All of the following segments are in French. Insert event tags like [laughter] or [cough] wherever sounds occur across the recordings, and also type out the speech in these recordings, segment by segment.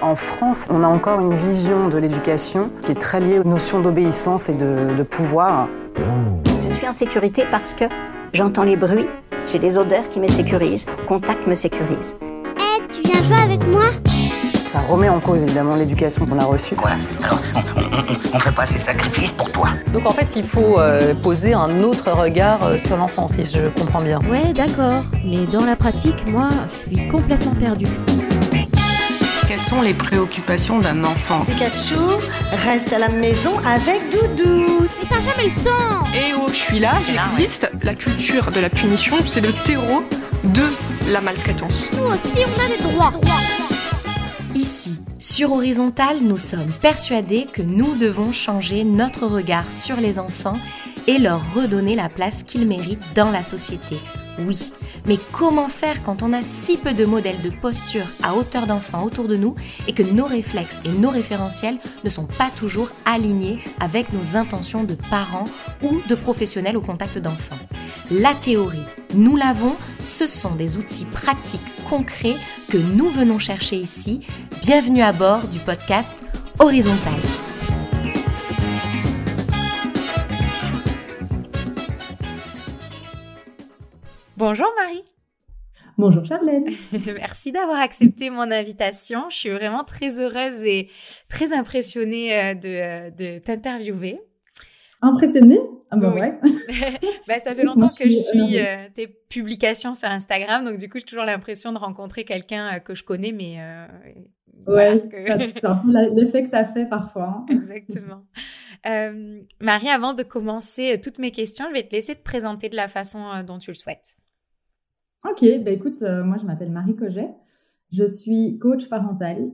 En France, on a encore une vision de l'éducation qui est très liée aux notions d'obéissance et de, de pouvoir. Je suis en sécurité parce que j'entends les bruits, j'ai des odeurs qui me sécurisent, contact me sécurise. Hé, tu viens jouer avec moi? Ça remet en cause évidemment l'éducation qu'on a reçue. Voilà, alors on, ne fait pas ces sacrifices pour toi. Donc en fait, il faut euh, poser un autre regard euh, sur l'enfant, si je comprends bien. Ouais, d'accord. Mais dans la pratique, moi, je suis complètement perdue. Quelles sont les préoccupations d'un enfant Pikachu reste à la maison avec Doudou. Mais t'as jamais le temps Et oh, je suis là, j'existe. La culture de la punition, c'est le terreau de la maltraitance. Nous aussi, on a des droits. Ici, sur Horizontal, nous sommes persuadés que nous devons changer notre regard sur les enfants et leur redonner la place qu'ils méritent dans la société. Oui, mais comment faire quand on a si peu de modèles de posture à hauteur d'enfant autour de nous et que nos réflexes et nos référentiels ne sont pas toujours alignés avec nos intentions de parents ou de professionnels au contact d'enfants? La théorie, nous l'avons, ce sont des outils pratiques, concrets que nous venons chercher ici. Bienvenue à bord du podcast Horizontal. Bonjour Marie. Bonjour Charlène. [laughs] Merci d'avoir accepté mon invitation. Je suis vraiment très heureuse et très impressionnée euh, de, euh, de t'interviewer. Impressionnée? Ah bah ouais. [laughs] [laughs] bah, ça fait longtemps que je suis euh, tes publications sur Instagram, donc du coup j'ai toujours l'impression de rencontrer quelqu'un que je connais, mais ouais, c'est un peu l'effet que ça fait parfois. Hein. Exactement. Marie, avant de commencer toutes mes questions, je vais te laisser te présenter de la façon dont tu le souhaites. Ok, bah écoute, euh, moi je m'appelle Marie Coget, je suis coach parental.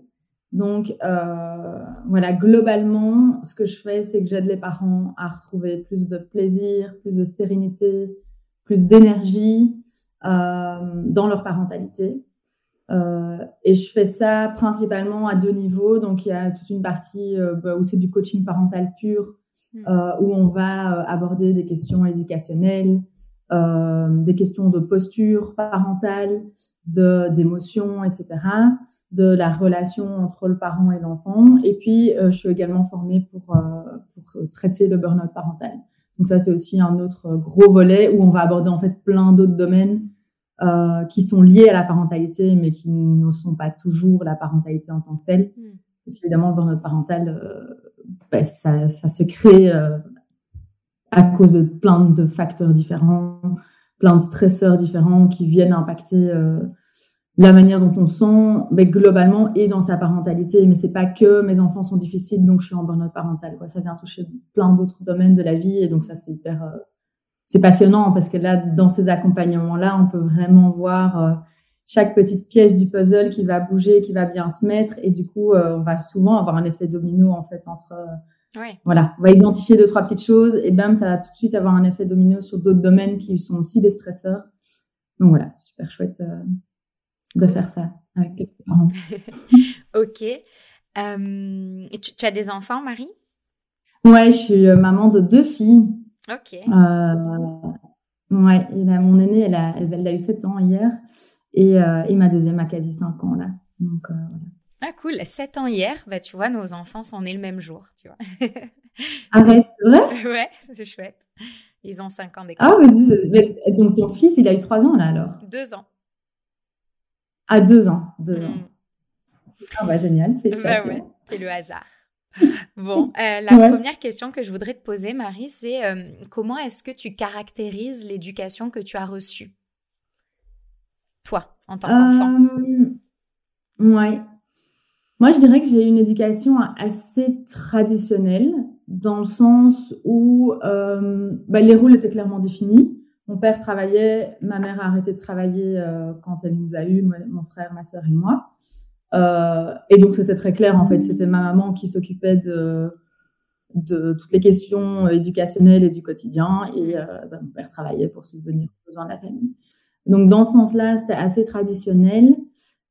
Donc euh, voilà, globalement, ce que je fais, c'est que j'aide les parents à retrouver plus de plaisir, plus de sérénité, plus d'énergie euh, dans leur parentalité. et je fais ça principalement à deux niveaux. Donc il y a toute une partie bah, où c'est du coaching parental pur, hmm. où on va aborder des questions éducationnelles, euh, des questions de posture parentale, de d'émotion, etc., de la relation entre le parent et l'enfant. Et puis, euh, je suis également formée pour, euh, pour traiter le burn-out parental. Donc ça, c'est aussi un autre gros volet où on va aborder en fait plein d'autres domaines euh, qui sont liés à la parentalité, mais qui ne sont pas toujours la parentalité en tant que telle. Hmm. Parce qu'évidemment, le burn-out parental, euh, ben, ça, ça, se crée à cause de plein de facteurs différents, plein de stresseurs différents qui viennent impacter euh, la manière dont on sent, mais globalement et dans sa parentalité. Mais c'est pas que mes enfants sont difficiles, donc je suis en burn-out parental. Quoi. Ça vient toucher plein d'autres domaines de la vie et donc ça c'est hyper, euh, c'est passionnant parce que là, dans ces accompagnements-là, on peut vraiment voir euh, chaque petite pièce du puzzle qui va bouger, qui va bien se mettre et du coup, on va souvent avoir un effet domino en fait entre voilà, on va identifier deux, trois petites choses et bam, ça va tout de suite avoir un effet domino sur d'autres domaines qui sont aussi des stresseurs. Donc voilà, c'est super chouette euh, de faire ça avec les parents. [laughs] ok. Euh, tu, as des enfants, Marie? Ouais, je suis euh, maman de deux filles. Ok. ouais, et mon aînée, elle a, elle, a eu 7 ans hier et, et ma deuxième a quasi 5 ans là. Donc voilà. Ah cool, 7 ans hier, bah tu vois, nos enfants sont nés le même jour, tu vois. Arrête, c'est vrai? [laughs] Ouais, c'est chouette. Ils ont 5 ans d'écart. Ah, mais, donc ton fils, il a eu 3 ans là alors? 2 ans. Ah, 2 ans, 2 ans. Hmm. Ah bah génial, félicitations. Bah ouais, c'est le hasard. [laughs] Bon, euh, la première question que je voudrais te poser, Marie, c'est euh, comment est-ce que tu caractérises l'éducation que tu as reçue? Toi, en tant qu'enfant euh, Ouais. Moi, je dirais que j'ai une éducation assez traditionnelle, dans le sens où euh, bah, les rôles étaient clairement définis. Mon père travaillait, ma mère a arrêté de travailler euh, quand elle nous a eu, mon frère, ma sœur et moi. Euh, et donc, c'était très clair, en fait. C'était ma maman qui s'occupait de, toutes les questions éducationnelles et du quotidien. Et bah, mon père travaillait pour subvenir aux besoins de la famille. Donc, dans ce sens-là, c'était assez traditionnel.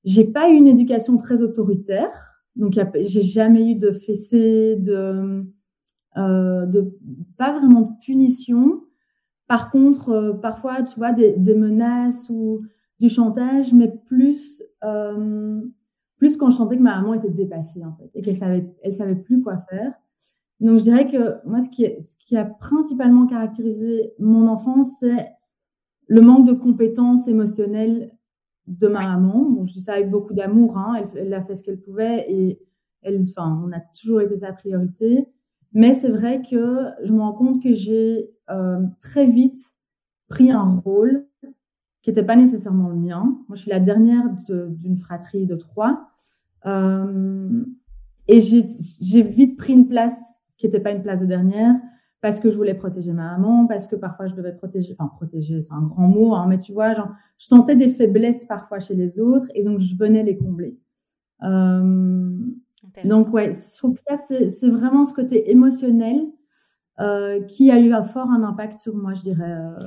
J'ai pas eu une éducation très autoritaire, donc j'ai jamais eu de fessée, de, euh, de pas vraiment de punition. Par contre, euh, parfois, tu vois, des, menaces ou du chantage, mais plus euh, plus quand je que ma maman était dépassée en fait et qu'elle savait, elle savait plus quoi faire. Donc je dirais que moi, ce qui, ce qui a principalement caractérisé mon enfance, c'est le manque de compétences émotionnelles de ma maman. je dis ça avec beaucoup d'amour. Hein. Elle, elle, a fait ce qu'elle pouvait et elle, enfin, on a toujours été sa priorité. Mais c'est vrai que je me rends compte que j'ai euh, très vite pris un rôle qui n'était pas nécessairement le mien. Moi, je suis la dernière d'une fratrie de trois. Euh, et j'ai vite pris une place qui n'était pas une place de dernière parce que je voulais protéger ma maman, parce que parfois je devais protéger, enfin protéger, c'est un grand mot, hein, mais tu vois, genre, je sentais des faiblesses parfois chez les autres et donc je venais les combler. Euh, donc ouais, je trouve que ça c'est vraiment ce côté émotionnel euh, qui a eu un fort un impact sur moi, je dirais. Euh,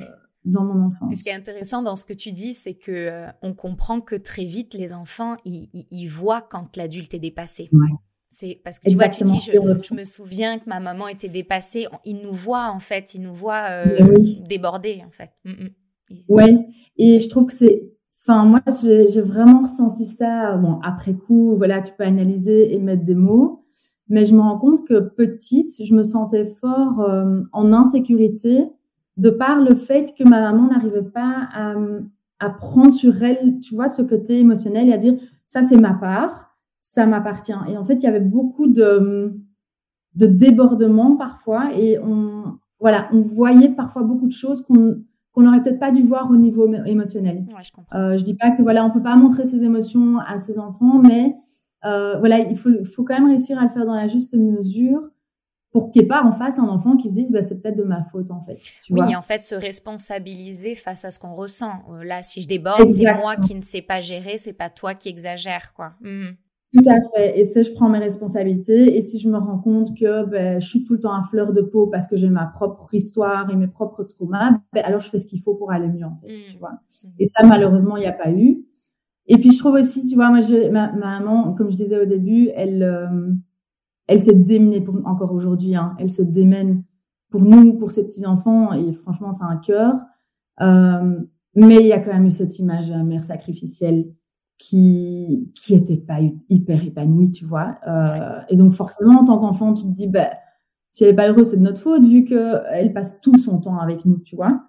dans mon enfance. ce qui est intéressant dans ce que tu dis, c'est que euh, on comprend que très vite les enfants ils, ils, voient quand l'adulte est dépassé. Ouais. C'est parce que tu vois, tu dis, je, me souviens que ma maman était dépassée. Ils nous voient en fait, ils nous voient euh, déborder en fait. Mm, mm. Ouais, et je trouve que c'est, enfin moi j'ai vraiment ressenti ça. Bon après coup, voilà, tu peux analyser et mettre des mots, mais je me rends compte que petite, je me sentais fort euh, en insécurité de par le fait que ma maman n'arrivait pas à, à prendre sur elle, tu vois, de ce côté émotionnel et à dire ça c'est ma part ça m'appartient. Et en fait, il y avait beaucoup de, de débordements parfois et on, voilà, on voyait parfois beaucoup de choses qu'on qu'on n'aurait peut-être pas dû voir au niveau émotionnel. Ouais, je, comprends. Euh, je dis pas que voilà, on peut pas montrer ses émotions à ses enfants, mais euh, voilà, il faut, faut quand même réussir à le faire dans la juste mesure pour qu'il n'y ait pas en face un enfant qui se dise bah, c'est peut-être de ma faute en fait. Tu oui, en fait, se responsabiliser face à ce qu'on ressent. Euh, là, si je déborde, c'est moi qui ne sais pas gérer, c'est pas toi qui exagère quoi. Mmh. Tout à fait. Et si je prends mes responsabilités et si je me rends compte que ben, je suis tout le temps à fleur de peau parce que j'ai ma propre histoire et mes propres traumas, ben, alors je fais ce qu'il faut pour aller mieux, en fait, tu mmh. vois. Mmh. Et ça, malheureusement, il n'y a pas eu. Et puis, je trouve aussi, tu vois, moi, ma, ma, maman, comme je disais au début, elle, euh, elle s'est démenée pour, encore aujourd'hui, hein, elle se démène pour nous, pour ses petits-enfants, et franchement, c'est un cœur. Euh, mais il y a quand même eu cette image de mère sacrificielle qui qui était pas hyper épanouie, tu vois. Euh, et donc forcément, en tant qu'enfant, tu te dis, bah, si elle est pas heureuse, c'est de notre faute, vu que elle passe tout son temps avec nous, tu vois.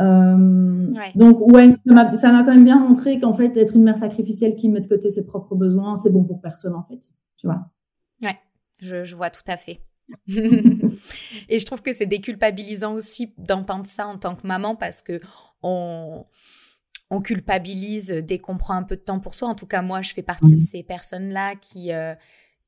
Euh, Donc ouais, ça m'a ça m'a quand même bien montré qu'en fait, être une mère sacrificielle qui met de côté ses propres besoins, c'est bon pour personne en fait, tu vois. Ouais, je, je vois tout à fait. [laughs] et je trouve que c'est déculpabilisant aussi d'entendre ça en tant que maman parce que on on culpabilise dès qu'on prend un peu de temps pour soi. En tout cas, moi, je fais partie de mmh. ces personnes-là qui euh,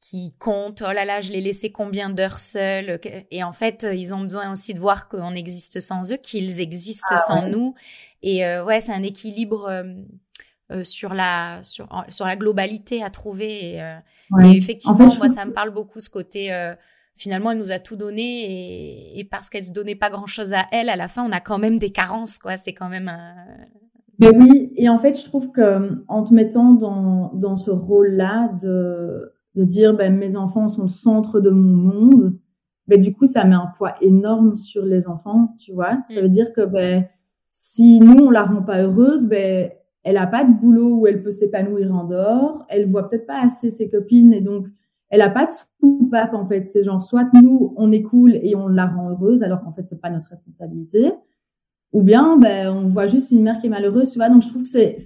qui comptent. Oh là là, je l'ai laissé combien d'heures seul. Et en fait, ils ont besoin aussi de voir qu'on existe sans eux, qu'ils existent ah sans nous. Et euh, ouais, c'est un équilibre. Euh, sur la sur, sur la globalité à trouver et, effectivement moi ça me parle beaucoup ce côté finalement elle nous a tout donné et, et parce qu'elle se donnait pas grand chose à elle à la fin on a quand même des carences quoi c'est quand même un, mais oui, et en fait, je trouve que en te mettant dans, dans ce rôle-là de, de dire ben, mes enfants sont le centre de mon monde, ben, du coup, ça met un poids énorme sur les enfants, tu vois. Ça mm. veut dire que ben, si nous, on la rend pas heureuse, ben, elle a pas de boulot où elle peut s'épanouir en dehors, elle voit peut-être pas assez ses copines et donc elle a pas de soupape en fait. C'est genre soit nous, on est cool et on la rend heureuse alors qu'en fait, c'est pas notre responsabilité ou bien ben, on voit juste une mère qui est malheureuse, tu vois. Donc je trouve que c'est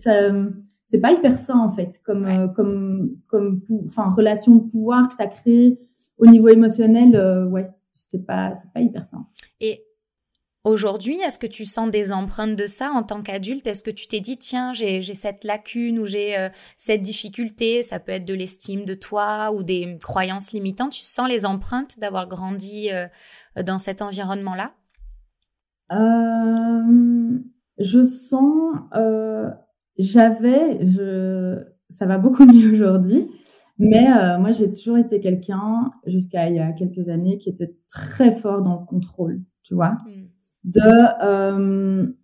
c'est pas hyper sain en fait, comme euh, comme comme enfin relation de pouvoir que ça crée au niveau émotionnel, euh, ouais, c'est pas c'est pas hyper sain. Et Aujourd'hui, est-ce que tu sens des empreintes de ça en tant qu'adulte? Est-ce que tu t'es dit, tiens, j'ai cette lacune ou j'ai euh, cette difficulté Ça peut être de l'estime de toi ou des croyances limitantes. Tu sens les empreintes d'avoir grandi dans cet environnement-là? Euh, je sens, euh, j'avais, je, ça va beaucoup mieux [laughs] aujourd'hui, mais euh, moi j'ai toujours été quelqu'un jusqu'à il y a quelques années qui était très fort dans le contrôle, tu vois, hmm. de,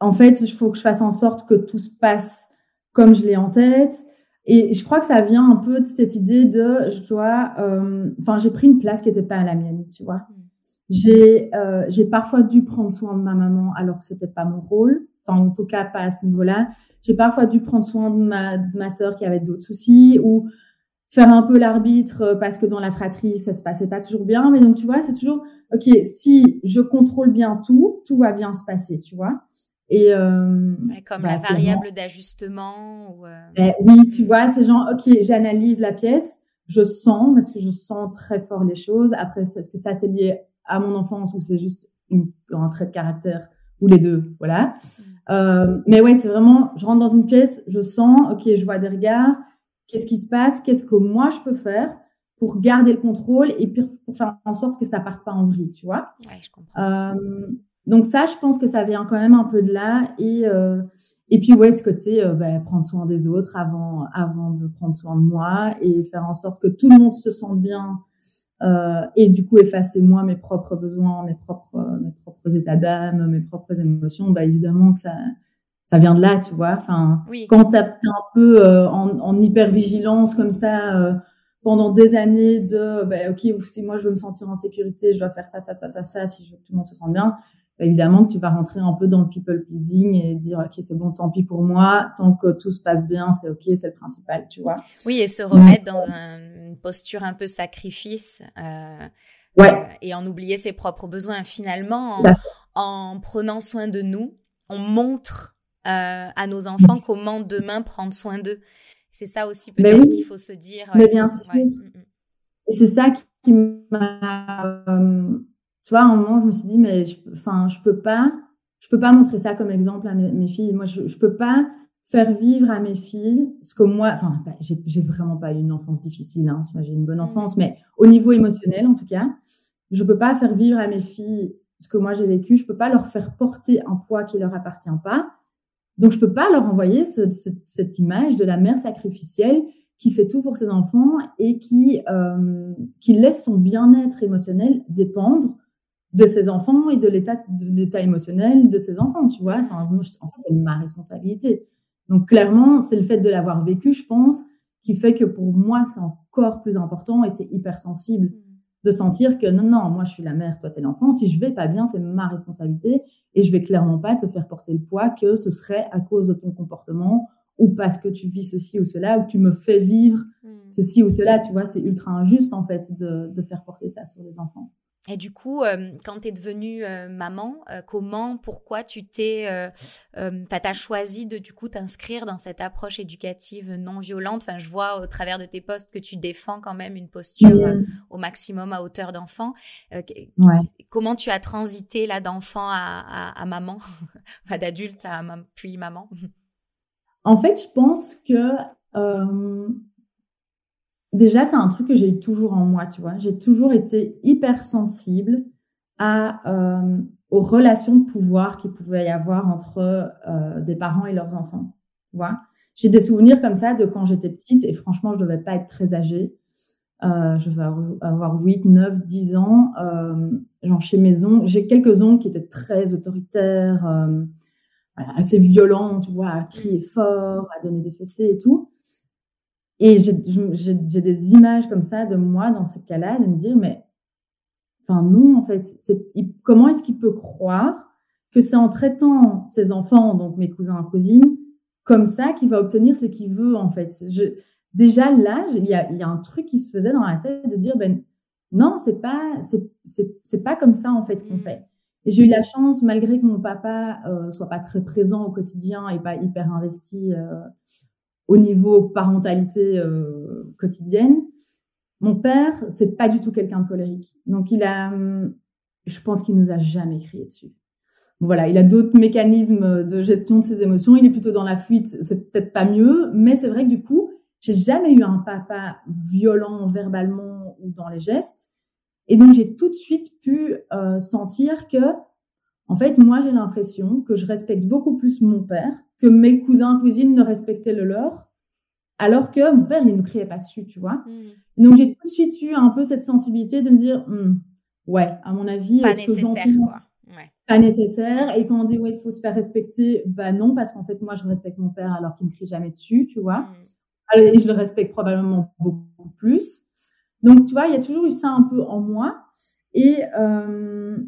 en fait, il faut que je fasse en sorte que tout se passe comme je l'ai en tête. Et je crois que ça vient un peu de cette idée de, je dois, enfin, j'ai pris une place qui n'était pas à la mienne, tu vois. J'ai euh, j'ai parfois dû prendre soin de ma maman alors que c'était pas mon rôle, enfin en tout cas pas à ce niveau-là. j'ai parfois dû prendre soin de ma, de ma sœur qui avait d'autres soucis ou faire un peu l'arbitre euh, parce que dans la fratrie, ça se passait pas toujours bien. Mais donc, tu vois, c'est toujours, OK, si je contrôle bien tout, tout va bien se passer, tu vois. Et euh, comme bah, la variable d'ajustement. Ou euh, eh oui, tu vois, c'est genre, OK, j'analyse la pièce, je sens, parce que je sens très fort les choses. Après, est-ce que ça, c'est lié à mon enfance ou c'est juste un trait de caractère ou les deux, voilà. Mm. Euh, mais ouais, c'est vraiment, je rentre dans une pièce, je sens, ok, je vois des regards, qu'est-ce qui se passe, qu'est-ce que moi je peux faire pour garder le contrôle et pour faire en sorte que ça parte pas en vrille, tu vois. Ouais, je comprends. Euh, donc ça, je pense que ça vient quand même un peu de là et euh, et puis ouais, ce côté euh, bah, prendre soin des autres avant avant de prendre soin de moi et faire en sorte que tout le monde se sente bien euh, et du coup effacer moi mes propres besoins, mes propres mes propres états d'âme, mes propres émotions, bah évidemment que ça ça vient de là, tu vois. Enfin, quand tu es un peu euh, en, en hyper vigilance comme ça euh, pendant des années de bah, ok si moi je veux me sentir en sécurité, je dois faire ça ça ça ça ça si je veux que tout le monde se sente bien. Bah, évidemment que tu vas rentrer un peu dans le people pleasing et dire ok c'est bon tant pis pour moi. Tant que tout se passe bien c'est ok c'est le principal tu vois. Oui et se remettre dans une posture un peu sacrifice euh, ouais. Euh, et en oublier ses propres besoins. Finalement en, prenant soin de nous on montre euh, à nos enfants comment demain prendre soin d'eux. C'est ça aussi peut-être qu'il faut se dire mais bien sûr. Mm, mm. c'est ça qui m'a tu vois, à un moment, je me suis dit, mais je, enfin, je peux pas, je peux pas montrer ça comme exemple à mes, filles. Moi, je, je peux pas faire vivre à mes filles ce que moi, enfin, bah, j'ai vraiment pas eu une enfance difficile, hein, tu vois, j'ai une bonne enfance, mmh. mais au niveau émotionnel, en tout cas, je peux pas faire vivre à mes filles ce que moi j'ai vécu. Je peux pas leur faire porter un poids qui leur appartient pas. Donc, je peux pas leur envoyer cette image de la mère sacrificielle qui fait tout pour ses enfants et qui, euh, qui laisse son bien-être émotionnel dépendre de ses enfants et de l'état de l'état émotionnel de ses enfants, tu vois. Enfin, en fait, c'est ma responsabilité. Donc clairement, c'est le fait de l'avoir vécu, je pense, qui fait que pour moi, c'est encore plus important et c'est hyper sensible mm. de sentir que non, non, moi je suis la mère, toi tu es l'enfant. Si je vais pas bien, c'est ma responsabilité et je vais clairement pas te faire porter le poids que ce serait à cause de ton comportement ou parce que tu vis ceci ou cela ou que tu me fais vivre mm. ceci ou cela. Tu vois, c'est ultra injuste en fait de, de faire porter ça sur les enfants. Et du coup, euh, quand tu es devenue euh, maman, euh, comment, pourquoi tu t'es, as choisi de du coup t'inscrire dans cette approche éducative non violente? Enfin, je vois au travers de tes posts que tu défends quand même une posture au maximum à hauteur d'enfant. Comment tu as transité là d'enfant à, à, maman, [laughs] enfin d'adulte à puis maman. En fait, je pense que Déjà, c'est un truc que j'ai eu toujours en moi, tu vois. J'ai toujours été hyper sensible à, euh, aux relations de pouvoir qu'il pouvait y avoir entre euh, des parents et leurs enfants, tu vois. J'ai des souvenirs comme ça de quand j'étais petite et franchement, je devais pas être très âgée. Euh, je vais avoir 8, 9, 10 ans. Euh, genre chez mes oncles, j'ai quelques oncles qui étaient très autoritaires, euh, assez violents, tu vois, à crier fort, à donner des fessées et tout. Et j'ai des images comme ça de moi dans ce cas-là, de me dire, mais enfin non, en fait, comment est-ce qu'il peut croire que c'est en traitant ses enfants, donc mes cousins et cousines, comme ça qu'il va obtenir ce qu'il veut, en fait? Je, déjà là, il y a, y a, un truc qui se faisait dans la tête de dire, ben non, c'est pas, c'est pas comme ça, en fait, qu'on mmh. fait. Et j'ai eu la chance, malgré que mon papa euh, soit pas très présent au quotidien et pas hyper investi euh, au niveau parentalité euh, quotidienne. Mon père, c'est pas du tout quelqu'un de colérique. Donc il a, hum, je pense qu'il nous a jamais crié dessus. voilà, il a d'autres mécanismes de gestion de ses émotions. Il est plutôt dans la fuite. C'est peut-être pas mieux, mais c'est vrai que du coup, j'ai jamais eu un papa violent verbalement ou dans les gestes. Et donc j'ai tout de suite pu euh, sentir que en fait, moi, j'ai l'impression que je respecte beaucoup plus mon père que mes cousins, cousines ne respectaient le leur, alors que mon père, il ne criait pas dessus, tu vois. Hmm. Donc, j'ai tout de suite eu un peu cette sensibilité de me dire, hmm, ouais, à mon avis, pas nécessaire, quoi. Pas nécessaire. Et quand on dit, ouais, il faut se faire respecter, bah non, parce qu'en fait, moi, je respecte mon père alors qu'il ne crie jamais dessus, tu vois. Hmm. Et je le respecte probablement beaucoup plus. Donc, tu vois, il y a toujours eu ça un peu en moi. Et, euh,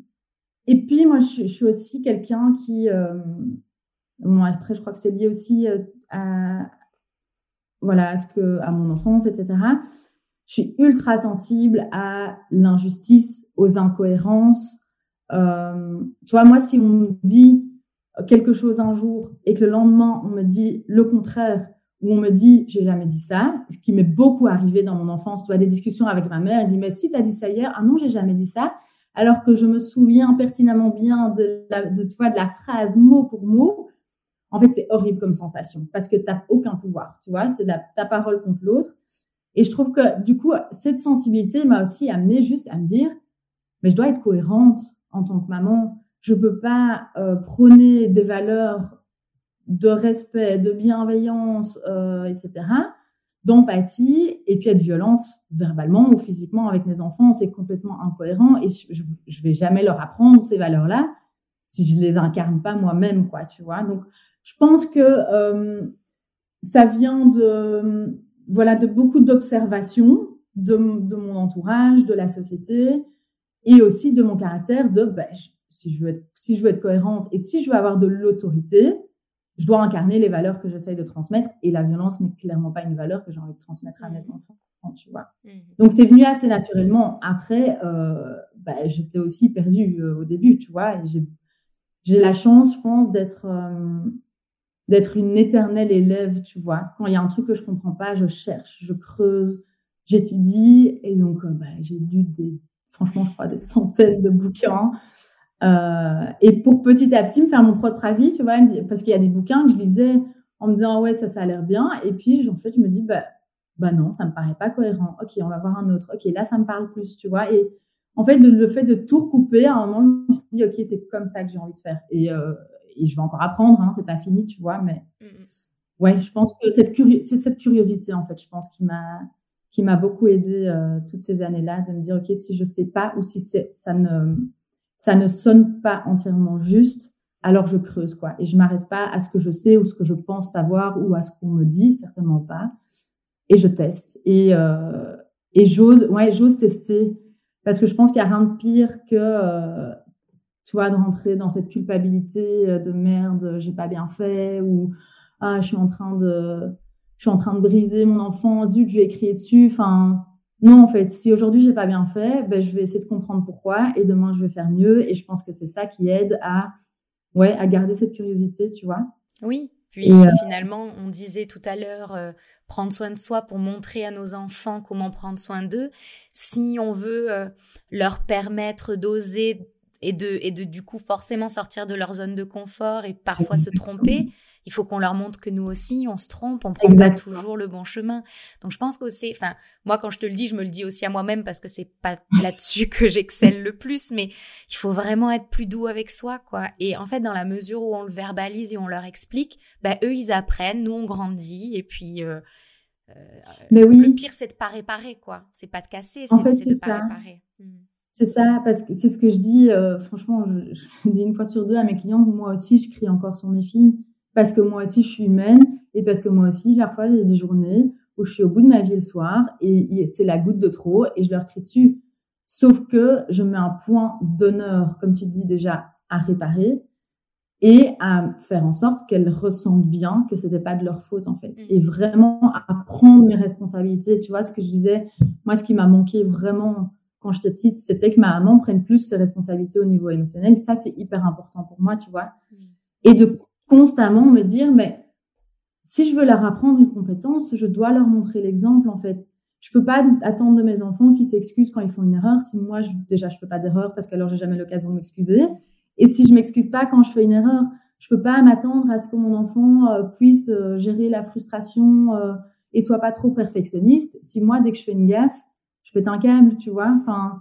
et puis, moi, je, suis aussi quelqu'un qui, euh, après, je crois que c'est lié aussi à, voilà, à, ce que, à mon enfance, etc. Je suis ultra sensible à l'injustice, aux incohérences. Euh, tu vois, moi, si on me dit quelque chose un jour et que le lendemain, on me dit le contraire, ou on me dit j'ai jamais dit ça, ce qui m'est beaucoup arrivé dans mon enfance, tu vois, des discussions avec ma mère, elle dit mais si tu as dit ça hier, ah non, j'ai jamais dit ça, alors que je me souviens pertinemment bien de, la, de, de la phrase mot pour mot, en fait, c'est horrible comme sensation parce que tu n'as aucun pouvoir, tu vois, c'est ta parole contre l'autre. Et je trouve que du coup, cette sensibilité m'a aussi amené juste à me dire, mais je dois être cohérente en tant que maman. Je peux pas euh, prôner des valeurs de respect, de bienveillance, euh, etc., d'empathie, et puis être violente verbalement ou physiquement avec mes enfants. C'est complètement incohérent et je, je vais jamais leur apprendre ces valeurs-là si je les incarne pas moi-même, quoi, tu vois. Donc, je pense que euh, ça vient de, voilà, de beaucoup d'observations de, mon entourage, de la société et aussi de mon caractère de, ben, si, je veux être, si je veux être cohérente et si je veux avoir de l'autorité, je dois incarner les valeurs que j'essaye de transmettre et la violence n'est clairement pas une valeur que j'ai envie de transmettre à mes mmh. enfants, tu vois. Mmh. Donc c'est venu assez naturellement. Après, euh, ben, j'étais aussi perdue euh, au début, tu vois, j'ai la chance, je pense, d'être euh, d'être une éternelle élève, tu vois. Quand il y a un truc que je comprends pas, je cherche, je creuse, j'étudie. Et donc, bah, j'ai lu des, franchement, je crois, des centaines de bouquins. Euh, et pour petit à petit me faire mon propre avis, tu vois, parce qu'il y a des bouquins que je lisais en me disant, ouais, ça, ça a l'air bien. Et puis, en fait, je me dis, bah, bah non, ça me paraît pas cohérent. Ok, on va voir un autre. Ok, là, ça me parle plus, tu vois. Et en fait, le fait de tout recouper, à un moment, je me suis dit, ok, c'est comme ça que j'ai envie de faire. Et, euh, et je vais encore apprendre, hein, c'est pas fini, tu vois, mais mm, mm. ouais, je pense que cette c'est cette curiosité en fait, je pense qui m'a qui m'a beaucoup aidé euh, toutes ces années-là de me dire ok si je sais pas ou si ça ne ça ne sonne pas entièrement juste, alors je creuse quoi. Et je m'arrête pas à ce que je sais ou ce que je pense savoir ou à ce qu'on me dit certainement pas. Et je teste. Et euh, et j'ose ouais j'ose tester. Parce que je pense qu'il y a rien de pire que euh, tu vois, de rentrer dans cette culpabilité euh, de merde, j'ai pas bien fait, ou ah, je suis en train de, je suis en train de briser mon enfant, zut, je vais crier dessus. Enfin, non, en fait, si aujourd'hui j'ai pas bien fait, ben, je vais essayer de comprendre pourquoi et demain je vais faire mieux. Et je pense que c'est ça qui aide à, ouais, à garder cette curiosité, tu vois. Oui. Puis euh, finalement, on disait tout à l'heure, euh, prendre soin de soi pour montrer à nos enfants comment prendre soin d'eux. Si on veut leur permettre d'oser et de, et de du coup forcément sortir de leur zone de confort et parfois se tromper. Il faut qu'on leur montre que nous aussi, on se trompe, on prend pas toujours le bon chemin. Donc je pense que c'est, enfin, moi quand je te le dis, je me le dis aussi à moi-même parce que c'est pas là-dessus que j'excelle le plus, mais il faut vraiment être plus doux avec soi, quoi. Et en fait, dans la mesure où on le verbalise et on leur explique, bah, eux ils apprennent, nous on grandit et puis. Euh, euh, mais oui. Le pire, c'est de pas réparer, quoi. C'est pas de casser, c'est de pas réparer. Hmm. C'est ça, parce que c'est ce que je dis, euh, franchement, je, [laughs] dis une fois sur deux à mes clients, moi aussi, je crie encore sur mes filles, parce que moi aussi, je suis humaine, et parce que moi aussi, parfois, il y a des journées où je suis au bout de ma vie le soir, et c'est la goutte de trop, et je leur crie dessus. Sauf que je mets un point d'honneur, comme tu dis déjà, à réparer, et à faire en sorte qu'elles ressentent bien que c'était pas de leur faute en fait mmh. et vraiment à prendre mes responsabilités tu vois ce que je disais? Moi ce qui m'a manqué vraiment quand j'étais petite, c'était que ma maman prenne plus ses responsabilités au niveau émotionnel. Ça, c'est hyper important pour moi, tu vois. Mm. Et de constamment me dire, mais si je veux leur apprendre une compétence, je dois leur montrer l'exemple, en fait. Je peux pas attendre de mes enfants qu'ils s'excusent quand ils font une erreur. Si moi, je, déjà, je fais pas d'erreur parce qu'alors j'ai jamais l'occasion de m'excuser. Et si je m'excuse pas quand je fais une erreur, je peux pas m'attendre à ce que mon enfant euh, puisse euh, gérer la frustration euh, et soit pas trop perfectionniste. Si moi, dès que je fais une gaffe, je pète un câble, tu vois. Enfin,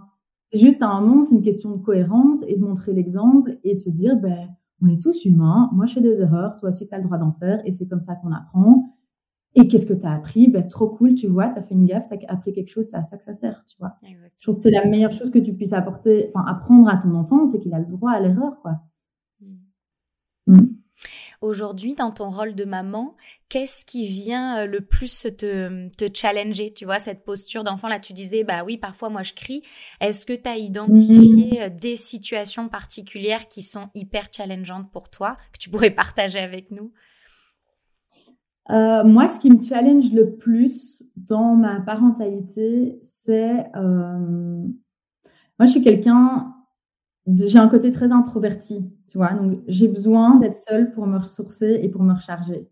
c'est juste à un moment, c'est une question de cohérence et de montrer l'exemple et de se dire, ben, on est tous humains. Moi, je fais des erreurs. Toi aussi, tu as le droit d'en faire et c'est comme ça qu'on apprend. Et qu'est-ce que tu as appris? Ben, Trop cool, tu vois, tu as fait une gaffe, tu as appris quelque chose, c'est à ça que ça sert, tu vois. Je trouve que c'est la meilleure chose que tu puisses apporter, enfin, apprendre à ton enfant, c'est qu'il a le droit à l'erreur, quoi. Hmm. Hmm. Aujourd'hui, dans ton rôle de maman, qu'est-ce qui vient euh, le plus te, te challenger? Tu vois, cette posture d'enfant, là, tu disais, bah oui, parfois moi je crie. Est-ce que tu as identifié euh, des situations particulières qui sont hyper challengeantes pour toi, que tu pourrais partager avec nous? Euh, moi, ce qui me challenge le plus dans ma parentalité, c'est... moi, je suis quelqu'un j'ai un côté très introverti, tu vois. Donc, j'ai besoin d'être seule pour me ressourcer et pour me recharger.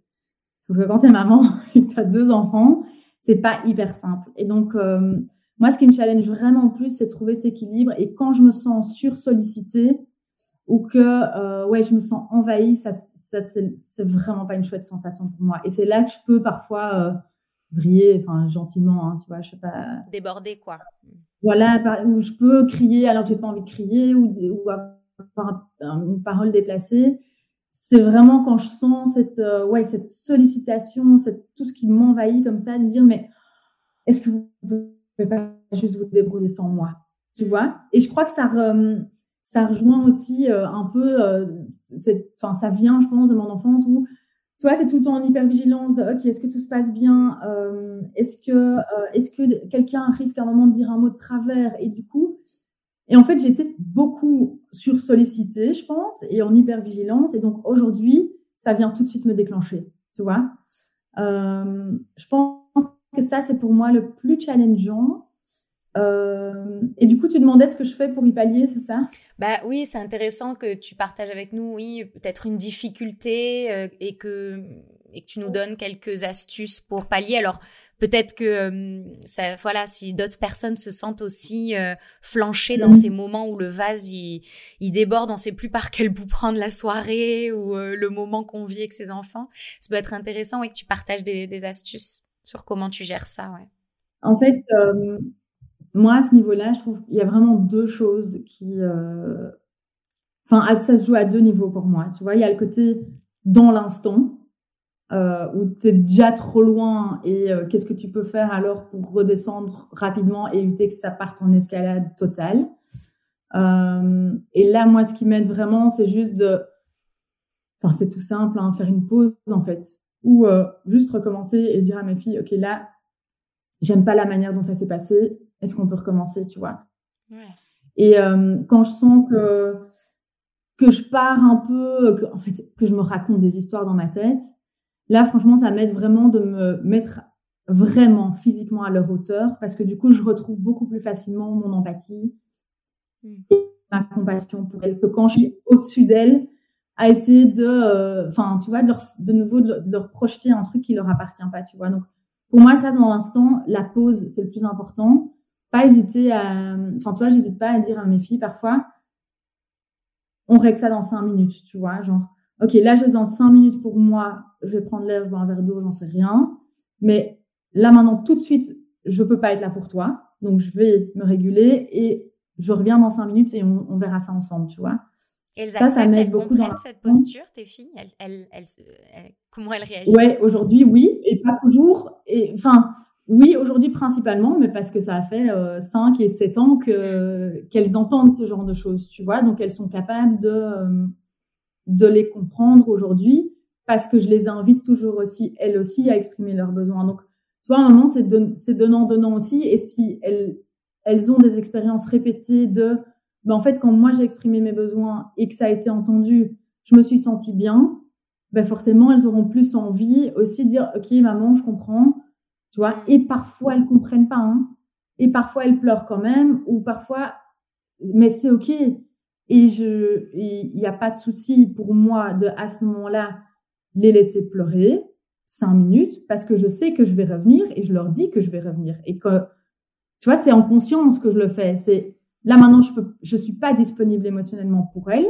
Sauf que quand tu es maman [laughs] et que tu as deux enfants, c'est pas hyper simple. Et donc, euh, moi, ce qui me challenge vraiment plus, c'est trouver cet équilibre. Et quand je me sens sursollicitée ou que euh, ouais, je me sens envahie, ça, ça c'est vraiment pas une chouette sensation pour moi. Et c'est là que je peux parfois euh, briller, enfin gentiment, hein, tu vois, je sais pas. Déborder quoi voilà, où je peux crier alors que j'ai pas envie de crier ou, ou avoir une parole déplacée. C'est vraiment quand je sens cette, euh, ouais, cette sollicitation, cette, tout ce qui m'envahit comme ça, de me dire, mais est-ce que vous pouvez pas juste vous débrouiller sans moi, tu vois? Et je crois que ça, ça rejoint aussi euh, un peu, euh, enfin, ça vient, je pense, de mon enfance où toi, tu es tout le temps en hypervigilance de OK, est-ce que tout se passe bien euh, Est-ce que, euh, est que quelqu'un risque à un moment de dire un mot de travers Et du coup, et en fait, été beaucoup sursollicitée, je pense, et en hypervigilance. Et donc aujourd'hui, ça vient tout de suite me déclencher, tu vois. Euh, je pense que ça, c'est pour moi le plus challengeant. Euh, et du coup, tu demandais ce que je fais pour y pallier, c'est ça? Bah oui, c'est intéressant que tu partages avec nous, oui, peut-être une difficulté euh, et que et que tu nous donnes quelques astuces pour pallier. Alors peut-être que euh, ça, voilà, si d'autres personnes se sentent aussi flanchées dans mhm. ces moments où le vase il, il, déborde, on sait plus par quel bout prendre la soirée ou le moment qu'on vit avec ses enfants, ça peut être intéressant et que tu partages des, des, astuces sur comment tu gères ça, ouais. En fait, moi, à ce niveau-là, je trouve qu'il y a vraiment deux choses qui. Euh, enfin, ça se joue à deux niveaux pour moi. Tu vois, il y a le côté dans l'instant, euh, où tu es déjà trop loin et euh, qu'est-ce que tu peux faire alors pour redescendre rapidement et éviter que ça parte en escalade totale. et là, moi, ce qui m'aide vraiment, c'est juste de. Enfin, c'est tout simple, hein, faire une pause en fait. Ou juste recommencer et dire à mes filles, OK, là, j'aime pas la manière dont ça s'est passé est-ce qu'on peut recommencer, tu vois? Et euh, quand je sens que que je pars un peu, que, en fait, que je me raconte des histoires dans ma tête, là, franchement, ça m'aide vraiment de me mettre vraiment physiquement à leur hauteur parce que du coup, je retrouve beaucoup plus facilement mon empathie hmm. et ma compassion pour elles que quand je suis au-dessus d'elles à essayer de, euh, enfin, tu vois, de, leur, de nouveau, de leur, projeter un truc qui leur appartient pas, tu vois? Donc, pour moi, ça, dans l'instant, la pause, c'est le plus important pas hésiter à. Enfin, tu vois, j'hésite pas à dire à mes filles parfois, on règle ça dans cinq minutes, tu vois. Genre, OK, là, je besoin cinq minutes pour moi, je vais prendre l'air, je bois un verre d'eau, j'en sais rien. Mais là, maintenant, tout de suite, je peux pas être là pour toi. Donc, je vais me réguler et je reviens dans cinq minutes et on, verra ça ensemble, tu vois. Elles ça, ça m'aide beaucoup dans cette posture, tes filles? Elles, elles, Comment elles réagissent? Ouais, aujourd'hui, oui, et pas toujours. Et enfin, oui, aujourd'hui principalement, mais parce que ça a fait euh, 5 et 7 ans que, qu'elles entendent ce genre de choses, tu vois. Donc, elles sont capables de, euh, de les comprendre aujourd'hui parce que je les invite toujours aussi, elles aussi, à exprimer leurs besoins. Donc, tu vois, à un moment, c'est, c'est donnant-donnant aussi. Et si elles, elles ont des expériences répétées de, ben, en fait, quand moi j'ai exprimé mes besoins et que ça a été entendu, je me suis sentie bien, ben, forcément, elles auront plus envie aussi de dire, OK, maman, je comprends tu vois? Mm. Et parfois, elles comprennent pas, hein. Et parfois, elles pleurent quand même, ou parfois, mais c'est OK. Et je, il n'y a pas de souci pour moi de, à ce moment-là, les laisser pleurer cinq minutes parce que je sais que je vais revenir et je leur dis que je vais revenir et que, tu vois, c'est en conscience que je le fais. C'est là maintenant, je peux, je suis pas disponible émotionnellement pour elles.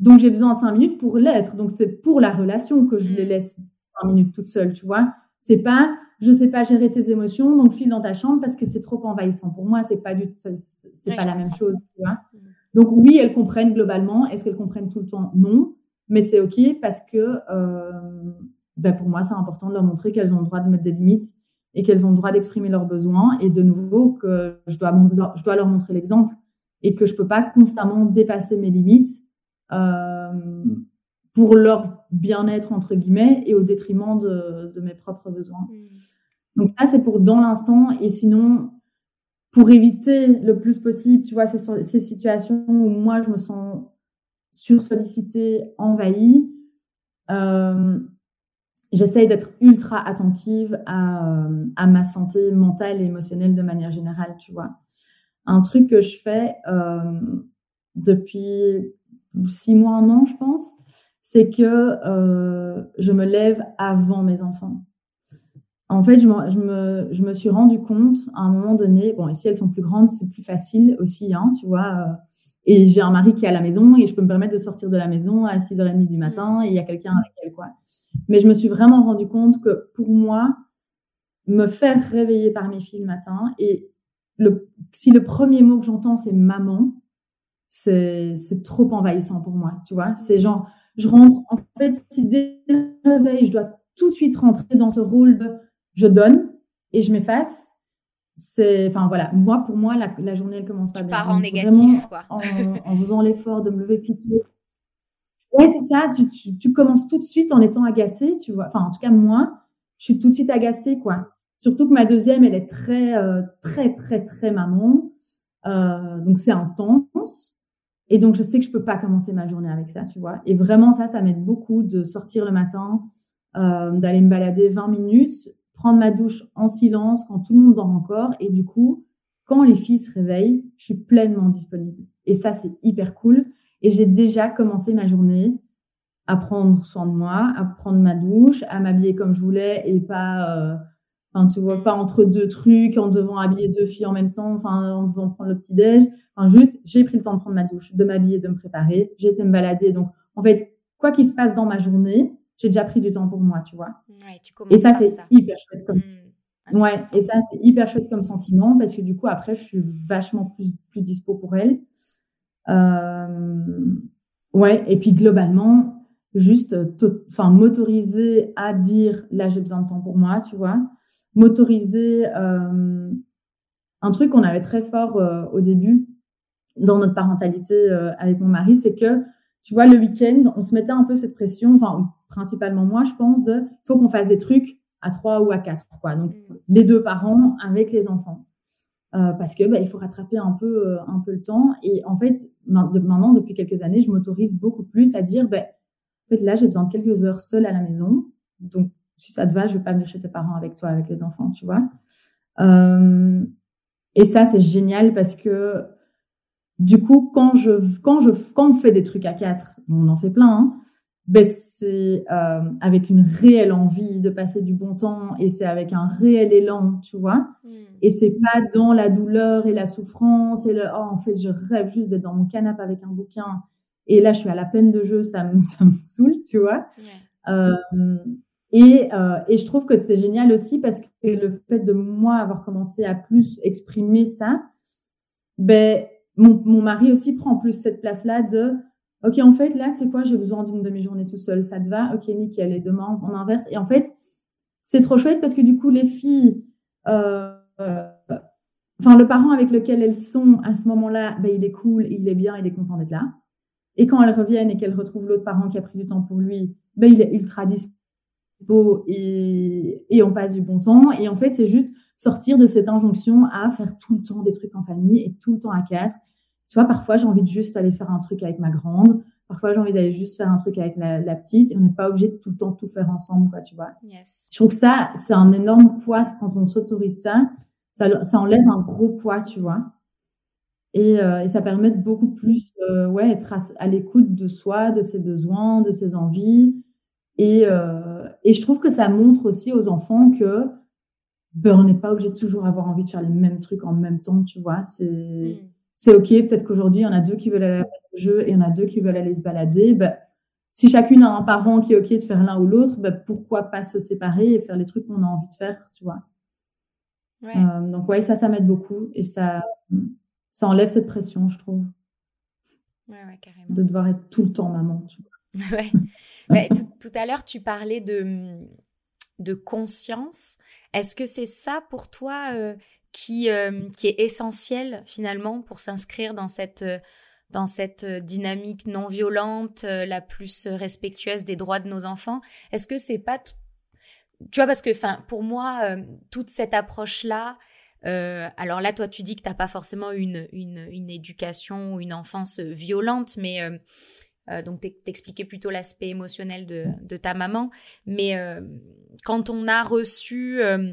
Donc, j'ai besoin de cinq minutes pour l'être. Donc, c'est pour la relation que je les mm. laisse cinq minutes toutes seules, tu vois? C'est pas, je sais pas gérer tes émotions, donc file dans ta chambre parce que c'est trop envahissant. Pour moi, c'est pas du, c'est pas la même chose, tu vois. Mm. Donc oui, elles comprennent globalement. Est-ce qu'elles comprennent tout le temps? Non, mais c'est ok parce que euh, ben pour moi, c'est important de leur montrer qu'elles ont le droit de mettre des limites et qu'elles ont le droit d'exprimer leurs besoins. Et de nouveau, que je dois, je dois leur montrer l'exemple et que je peux pas constamment dépasser mes limites euh, pour leur bien-être entre guillemets et au détriment de, de mes propres besoins. Donc ça, c'est pour dans l'instant. Et sinon, pour éviter le plus possible, tu vois, ces, ces situations où moi, je me sens sursollicitée, envahie, euh, j'essaye d'être ultra attentive à, à, ma santé mentale et émotionnelle de manière générale, tu vois. Un truc que je fais euh, depuis six mois, un an, je pense, c'est que euh, je me lève avant mes enfants. En fait, je, me, je, me, je me suis rendu compte à un moment donné, bon, et si elles sont plus grandes, c'est plus facile aussi, hein, tu vois. Euh, et j'ai un mari qui est à la maison et je peux me permettre de sortir de la maison à 6h30 du matin et il y a quelqu'un avec elle, quoi. Mais je me suis vraiment rendu compte que pour moi, me faire réveiller par mes filles le matin et le, si le premier mot que j'entends c'est maman, c'est trop envahissant pour moi, tu vois. C'est genre, je rentre, en fait, si dès le réveil, je dois tout de suite rentrer dans ce rôle de je donne et je m'efface. C'est, enfin voilà, moi pour moi la, la journée elle commence pas tu bien. Pars en négatif quoi. En, en faisant l'effort de me lever plus tôt. Ouais c'est ça. Tu, tu, tu, commences tout de suite en étant agacée, tu vois. Enfin en tout cas moi, je suis tout de suite agacée quoi. Surtout que ma deuxième elle est très euh, très très très maman, euh, donc c'est intense. Et donc je sais que je peux pas commencer ma journée avec ça, tu vois. Et vraiment ça, ça m'aide beaucoup de sortir le matin, euh, d'aller me balader 20 minutes prendre ma douche en silence quand tout le monde dort encore. Et du coup, quand les filles se réveillent, je suis pleinement disponible. Et ça, c'est hyper cool. Et j'ai déjà commencé ma journée à prendre soin de moi, à prendre ma douche, à m'habiller comme je voulais et pas, euh, enfin, tu vois, pas entre deux trucs, en devant habiller deux filles en même temps, enfin, en devant prendre le petit déj. Enfin, juste, j'ai pris le temps de prendre ma douche, de m'habiller, de me préparer. J'ai été me balader. Donc, en fait, quoi qu'il se passe dans ma journée, j'ai déjà pris du temps pour moi, tu vois. Ouais, tu et ça, c'est hyper chouette comme mmh, Ouais, et ça, c'est hyper chouette comme sentiment parce que du coup, après, je suis vachement plus, plus dispo pour elle. Euh... Ouais, et puis globalement, juste enfin, m'autoriser à dire là, j'ai besoin de temps pour moi, tu vois. M'autoriser. Euh... Un truc qu'on avait très fort euh, au début dans notre parentalité euh, avec mon mari, c'est que, tu vois, le week-end, on se mettait un peu cette pression, enfin, principalement moi, je pense, de faut qu'on fasse des trucs à trois ou à quatre, quoi. Donc mm. les deux parents avec les enfants, euh, parce que bah, il faut rattraper un peu euh, un peu le temps. Et en fait, maintenant depuis quelques années, je m'autorise beaucoup plus à dire, ben en fait là j'ai besoin de quelques heures seule à la maison, donc si ça te va, je vais pas venir chez tes parents avec toi avec les enfants, tu vois. Euh, et ça c'est génial parce que du coup, quand je, quand je, quand on fait des trucs à quatre, on en fait plein, hein, ben c'est euh, avec une réelle envie de passer du bon temps et c'est avec un réel élan, tu vois. Mm. Et c'est pas dans la douleur et la souffrance et le oh en fait je rêve juste d'être dans mon canapé avec un bouquin et là je suis à la peine de jeu, ça me [laughs] ça me saoule, tu vois. Euh, et, euh, et je trouve que c'est génial aussi parce que le fait de moi avoir commencé à plus exprimer ça, ben mon, mon mari aussi prend plus cette place là de Ok, en fait, là, c'est quoi J'ai besoin d'une demi-journée tout seul. Ça te va? Ok, nickel. Et demain, on inverse. Et en fait, c'est trop chouette parce que du coup, les filles, euh, euh, enfin, le parent avec lequel elles sont à ce moment-là, ben, il est cool, il est bien, il est content d'être là. Et quand elles reviennent et qu'elles retrouvent l'autre parent qui a pris du temps pour lui, ben, il est ultra dispo et, et on passe du bon temps. Et en fait, c'est juste sortir de cette injonction à faire tout le temps des trucs en famille et tout le temps à quatre tu vois, parfois, j'ai envie de juste aller faire un truc avec ma grande. Parfois, j'ai envie d'aller juste faire un truc avec la, petite. Et on n'est pas obligé de tout le temps tout faire ensemble, quoi, tu vois. Je trouve que ça, c'est un énorme poids quand on s'autorise ça. ça. Ça enlève un gros poids, tu vois. Et, euh, et ça permet de beaucoup plus euh, ouais, être à, l'écoute de soi, de ses besoins, de ses envies. Et, euh, et je trouve que ça montre aussi aux enfants que ben, on n'est pas obligé de toujours avoir envie de faire les mêmes trucs en même temps, tu vois. C'est. Mm c'est OK. Peut-être qu'aujourd'hui, il y en a deux qui veulent aller au jeu et il y en a deux qui veulent aller se balader. Ben, si chacune a un parent qui est OK de faire l'un ou l'autre, ben, pourquoi pas se séparer et faire les trucs qu'on a envie de faire, tu vois. Euh, donc, ouais, ça, ça m'aide beaucoup et ça, ça enlève cette pression, je trouve. Ouais, ouais, carrément. De devoir être tout le temps maman. Tu vois. [laughs] ouais. tout, tout, à l'heure, tu parlais de, de conscience. Est-ce que c'est ça pour toi euh, qui, euh, qui est essentiel finalement pour s'inscrire dans cette, euh, dans cette dynamique non violente, la plus respectueuse des droits de nos enfants? Est-ce que c'est pas tu vois parce que pour moi toute cette approche là alors là, toi, tu dis que tu n'as pas forcément une, une, une, éducation ou une enfance violente, mais euh, donc, t'expliquais plutôt l'aspect émotionnel de, de, ta maman. Mais euh, quand on a reçu... Euh,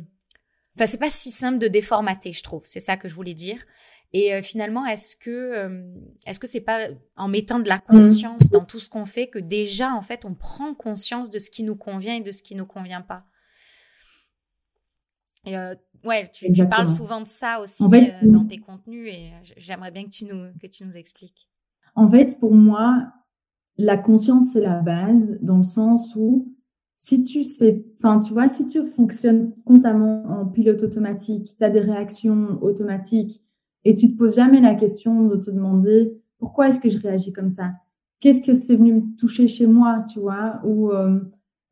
enfin, c'est pas si simple de déformater, je trouve. C'est ça que je voulais dire. Et finalement, est-ce que est-ce que c'est pas en mettant de la mmh. conscience dans tout ce qu'on fait que déjà, en fait, on prend conscience de ce qui nous convient et de ce qui nous convient pas? Et ouais, tu, tu, parles souvent de ça aussi dans tes contenus et j'aimerais bien que tu nous que tu nous expliques. En fait, pour moi, la conscience, c'est la base, dans le sens où si tu sais, enfin, tu vois, si tu fonctionnes constamment en pilote automatique, tu as des réactions automatiques et tu te poses jamais la question de te demander pourquoi est-ce que je réagis comme ça? Qu'est-ce que c'est venu me toucher chez moi, tu vois? Ou euh,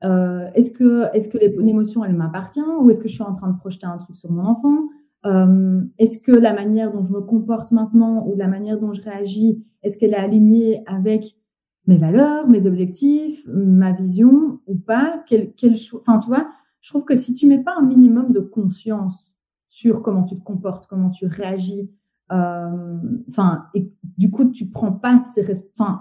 euh, est-ce que, est-ce que l'émotion, elle m'appartient Ou est-ce que je suis en train de projeter un truc sur mon enfant? Euh, Est-ce que la manière dont je me comporte maintenant ou la manière dont je réagis, est-ce qu'elle est alignée avec mes valeurs, mes objectifs, ma vision ou pas, quel, quel enfin, tu vois, je trouve que si tu mets pas un minimum de conscience sur comment tu te comportes, comment tu réagis, euh, enfin, et du coup, tu prends pas ses, enfin,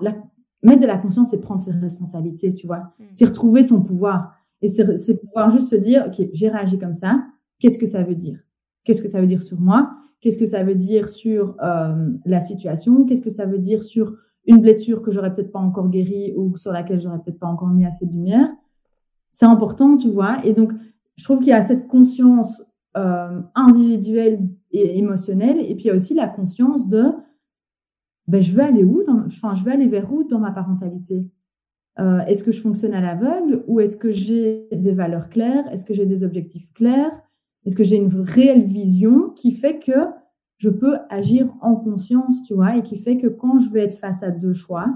mettre de la conscience, c'est prendre ses responsabilités, tu vois, mm. c'est retrouver son pouvoir. Et c'est pouvoir juste se dire, ok, j'ai réagi comme ça, qu'est-ce que ça veut dire? Qu'est-ce que ça veut dire sur moi? Qu'est-ce que ça veut dire sur euh, la situation? Qu'est-ce que ça veut dire sur une blessure que j'aurais peut-être pas encore guérie ou sur laquelle j'aurais peut-être pas encore mis assez de lumière? C'est important, tu vois. Et donc, je trouve qu'il y a cette conscience euh, individuelle et émotionnelle, et puis il y a aussi la conscience de, ben, je veux aller où dans, Enfin, je veux aller vers où dans ma parentalité? Euh, Est-ce que je fonctionne à l'aveugle ou est-ce que j'ai des valeurs claires? Est-ce que j'ai des objectifs clairs? Est-ce que j'ai une réelle vision qui fait que je peux agir en conscience, tu vois, et qui fait que quand je vais être face à deux choix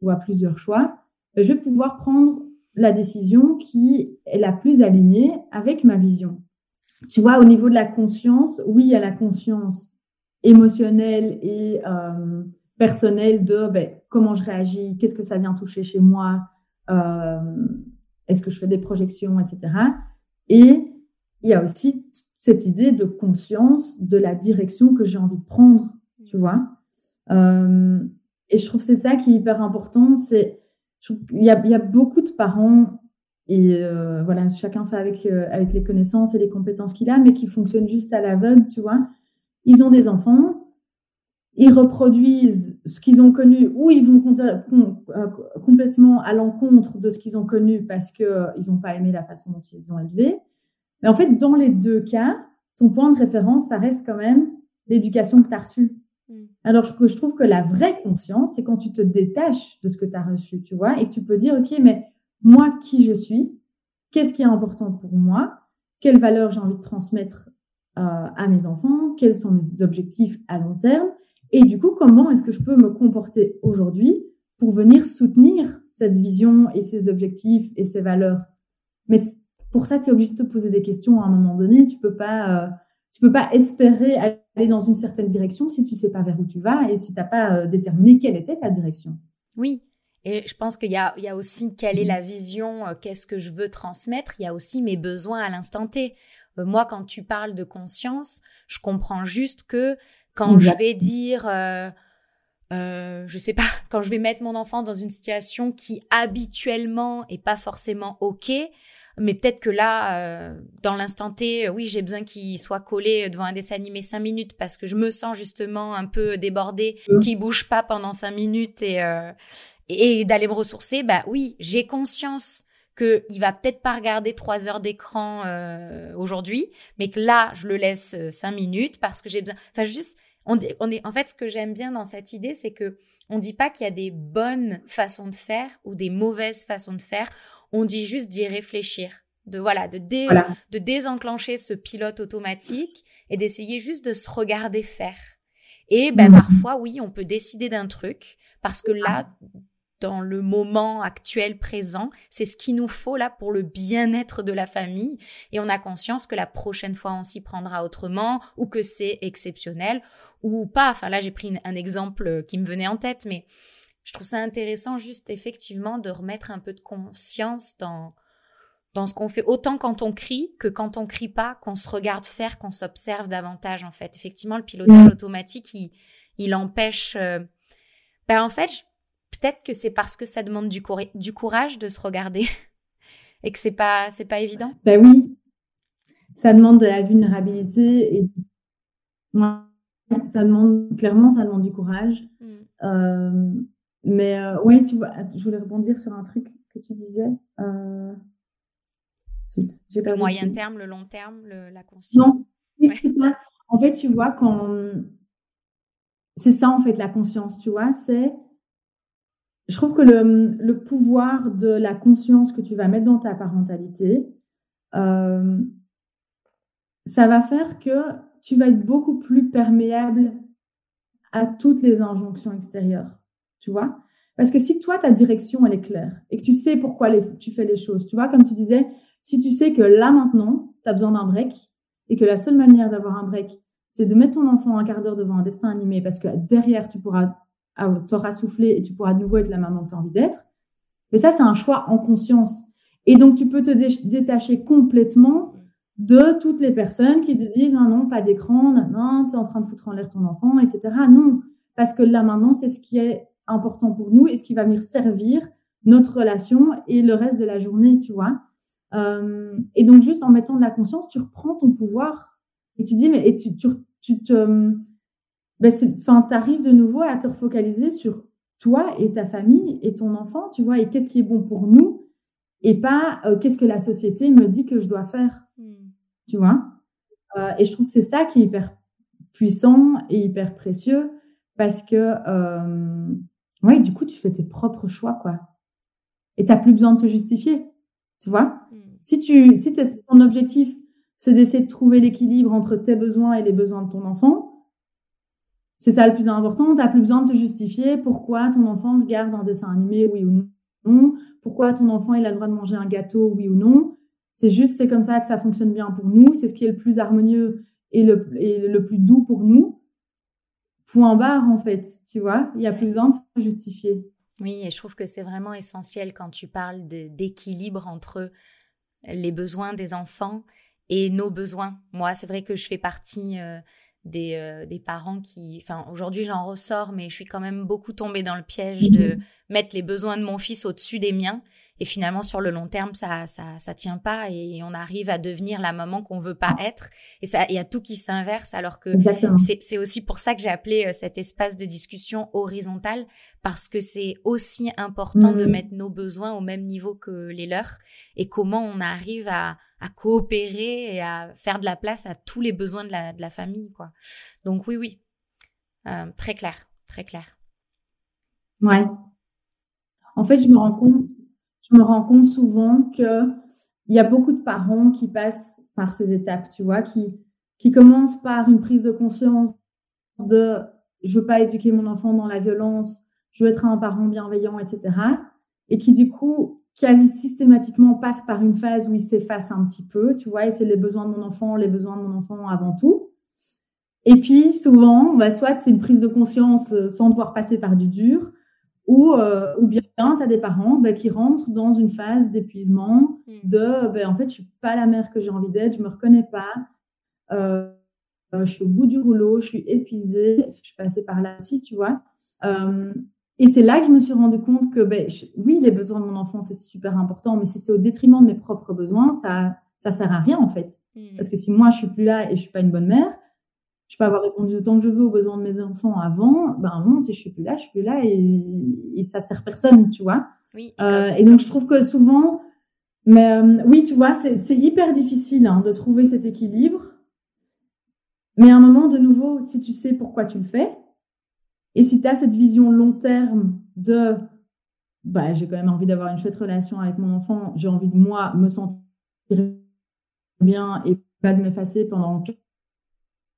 ou à plusieurs choix, ben, je vais pouvoir prendre la décision qui est la plus alignée avec ma vision. Tu vois, au niveau de la conscience, oui, il y a la conscience émotionnelle et euh, personnelle de ben, comment je réagis, qu'est-ce que ça vient toucher chez moi, euh, est-ce que je fais des projections, etc. Et il y a aussi cette idée de conscience de la direction que j'ai envie de prendre, tu vois. Euh, et je trouve que c'est ça qui est hyper important. C'est, il y a, y a, beaucoup de parents et euh, voilà, chacun fait avec avec les connaissances et les compétences qu'il a, mais qui fonctionnent juste à l'aveugle, tu vois. Ils ont des enfants, ils reproduisent ce qu'ils ont connu ou ils vont complètement à l'encontre de ce qu'ils ont connu parce que ils n'ont pas aimé la façon dont ils ont élevé. Mais en fait, dans les deux cas, ton point de référence, ça reste quand même l'éducation que tu as reçue. Mm. Alors que je trouve que la vraie conscience, c'est quand tu te détaches de ce que tu as reçu, tu vois, et que tu peux dire, OK, mais moi, qui je suis, qu'est-ce qui est important pour moi, quelles valeurs j'ai envie de transmettre euh, à mes enfants, quels sont mes objectifs à long terme, et du coup, comment est-ce que je peux me comporter aujourd'hui pour venir soutenir cette vision et ces objectifs et ces valeurs? Mais pour ça, tu es obligé de te poser des questions à un moment donné. Tu peux pas, euh, tu peux pas espérer aller dans une certaine direction si tu sais pas vers où tu vas et si tu n'as pas euh, déterminé quelle était ta direction. Oui. Et je pense qu'il y a, il y a aussi quelle est la vision, euh, qu'est-ce que je veux transmettre. Il y a aussi mes besoins à l'instant T. moi, quand tu parles de conscience, je comprends juste que quand je vais dire, euh, je sais pas, [laughs] quand je vais mettre mon enfant dans une situation qui habituellement est pas forcément ok, mais peut-être que là, euh, dans l'instant T, oui, j'ai besoin qu'il soit collé devant un dessin animé cinq minutes parce que je me sens justement un peu débordée, mmh. qu'il bouge pas pendant cinq minutes et, euh, et, d'aller me ressourcer. Bah oui, j'ai conscience que il va peut-être pas regarder trois heures d'écran euh, aujourd'hui, mais que là, je le laisse cinq minutes parce que j'ai besoin. Enfin, juste, on, on est. En fait, ce que j'aime bien dans cette idée, c'est que on dit pas qu'il y a des bonnes façons de faire ou des mauvaises façons de faire on dit juste d'y réfléchir, de voilà, de, de désenclencher ce pilote automatique et d'essayer juste de se regarder faire. Et ben, mmh. parfois, oui, on peut décider d'un truc parce que là, dans le moment actuel présent. C'est ce qu'il nous faut là pour le bien-être de la famille. Et on a conscience que la prochaine fois, on s'y prendra autrement ou que c'est exceptionnel ou pas. Enfin là, j'ai pris un exemple qui me venait en tête, mais je trouve ça intéressant juste effectivement de remettre un peu de conscience dans dans ce qu'on fait, autant quand on crie que quand on crie pas, qu'on se regarde faire, qu'on s'observe davantage en fait. Effectivement, le pilotage mmh. automatique, il, il empêche. Euh, ben, en fait, peut-être que c'est parce que ça demande du, du courage de se regarder [laughs] et que c'est pas c'est pas évident. Ben oui, ça demande de la vulnérabilité et ça demande clairement ça demande du courage. Mmh. Euh, mais euh, ouais, tu vois, je voulais rebondir sur un truc que tu disais. Euh... Le moyen terme, le long terme, la conscience. Non, c'est ça. En fait, tu vois, quand c'est ça en fait la conscience, tu vois, c'est je trouve que le, pouvoir de la conscience que tu vas mettre dans ta parentalité, euh, ça va faire que tu vas être beaucoup plus perméable à toutes les injonctions extérieures, tu vois? Parce que si toi, ta direction, elle est claire et que tu sais pourquoi tu fais les choses, tu vois, comme tu disais, si tu sais que là maintenant, tu as besoin d'un break et que la seule manière d'avoir un break, c'est de mettre ton enfant un quart d'heure devant un dessin animé parce que derrière, tu pourras t'auras soufflé et tu pourras de nouveau être la maman que tu as envie d'être. Mais ça, c'est un choix en conscience. Et donc, tu peux te détacher complètement de toutes les personnes qui te disent ah non, pas d'écran, non, tu es en train de foutre en l'air ton enfant, etc. Non, parce que là maintenant, c'est ce qui est important pour nous et ce qui va venir servir notre relation et le reste de la journée, tu vois. Euh, et donc, juste en mettant de la conscience, tu reprends ton pouvoir et tu dis, mais et tu, tu, tu te. Ben tu arrives de nouveau à te refocaliser sur toi et ta famille et ton enfant, tu vois, et qu'est-ce qui est bon pour nous et pas euh, qu'est-ce que la société me dit que je dois faire, hmm. tu vois. Euh, et je trouve que c'est ça qui est hyper puissant et hyper précieux parce que, euh, ouais, du coup, tu fais tes propres choix, quoi. Et tu n'as plus besoin de te justifier. Tu vois mm. Si tu si ton objectif, c'est d'essayer de trouver l'équilibre entre tes besoins et les besoins de ton enfant, c'est ça le plus important. Tu n'as plus besoin de te justifier pourquoi ton enfant regarde un dessin animé, oui ou non. Pourquoi ton enfant a le droit de manger un gâteau, oui ou non. C'est juste, c'est comme ça que ça fonctionne bien pour nous. C'est ce qui est le plus harmonieux et le, le plus doux pour nous. Point barre, en fait. Tu vois, il n'y a plus besoin de se justifier. Oui, et je trouve que c'est vraiment essentiel quand tu parles d'équilibre entre les besoins des enfants et nos besoins. Moi, c'est vrai que je fais partie euh, des, euh, des, parents qui... Enfin, aujourd'hui, j'en ressors, mais je suis quand même beaucoup tombée dans le piège de mmh mettre les besoins de mon fils au-dessus des miens et finalement, sur le long terme, ça, ça, ça tient pas et on arrive à devenir la maman qu'on veut pas être. Et ça, il y a tout qui s'inverse alors que c'est aussi pour ça que j'ai appelé euh, cet espace de discussion horizontal parce que c'est aussi important de mmh. mettre nos besoins au même niveau que les leurs et comment on arrive à, à coopérer et à faire de la place à tous les besoins de la, famille, quoi. Donc oui, oui, euh, très clair, très clair. Ouais. En fait, je me rends compte je me rends compte souvent qu'il y a beaucoup de parents qui passent par ces étapes, tu vois, qui, qui commencent par une prise de conscience de je veux pas éduquer mon enfant dans la violence, je veux être un parent bienveillant, etc. Et qui, du coup, quasi systématiquement passent par une phase où ils s'effacent un petit peu, tu vois, et c'est les besoins de mon enfant, les besoins de mon enfant avant tout. Et puis, souvent, bah, soit c'est une prise de conscience euh, sans devoir passer par du dur, ou, euh, ou bien tu as des parents bah, qui rentrent dans une phase d'épuisement, hmm. de bah, en fait, je suis pas la mère que j'ai envie d'être, je me reconnais pas, euh, euh, je suis au bout du rouleau, je suis épuisée, je suis passée par là aussi, tu vois. Et c'est là que je me suis rendu compte que, ben, oui, les besoins de mon enfant, c'est super important, mais si c'est au détriment de mes propres besoins, ça ça sert à rien en fait. Hmm. Parce que si moi, je suis plus là et je suis pas une bonne mère, je peux avoir répondu autant que je veux aux besoins de mes enfants avant, ben non, si je suis plus là, je suis plus là et, et ça sert personne, tu vois. Oui, et, euh, donc je trouve que souvent, mais euh, oui, tu vois, c'est hyper difficile hein, de trouver cet équilibre. Mais à un moment, de nouveau, si tu sais pourquoi tu le fais, et si tu as cette vision long terme de bah, j'ai quand même envie d'avoir une chouette relation avec mon enfant, j'ai envie de moi me sentir bien et pas de m'effacer pendant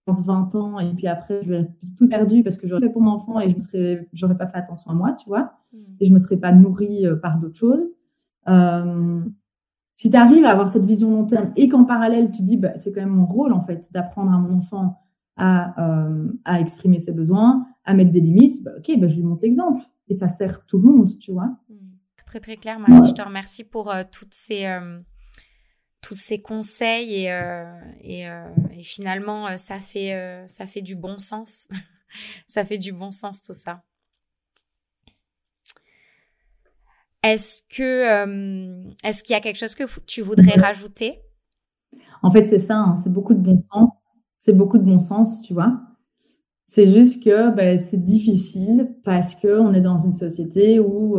20 ans et puis après, je vais tout perdu parce que j'aurais fait pour mon enfant et je ne serais, j'aurais pas fait attention à moi, tu vois, mm. et je me serais pas nourrie euh, par d'autres choses. Euh, si tu arrives à avoir cette vision long terme et qu'en parallèle, tu dis, bah, c'est quand même mon rôle, en fait, d'apprendre à mon enfant à, euh, à, exprimer ses besoins, à mettre des limites, bah, ok, bah, je lui montre l'exemple. Et ça sert tout le monde, tu vois. Mm. Très, très clair, Marie. Je te remercie pour toutes ces tous ces conseils et, euh, euh, et, finalement euh, ça fait ça fait du bon sens [laughs] ça fait du bon sens tout ça est-ce que est-ce qu'il y a quelque chose que tu voudrais rajouter? En fait c'est ça hein, c'est beaucoup de bon sens c'est beaucoup de bon sens tu vois c'est juste que ben, c'est difficile parce que on est dans une société où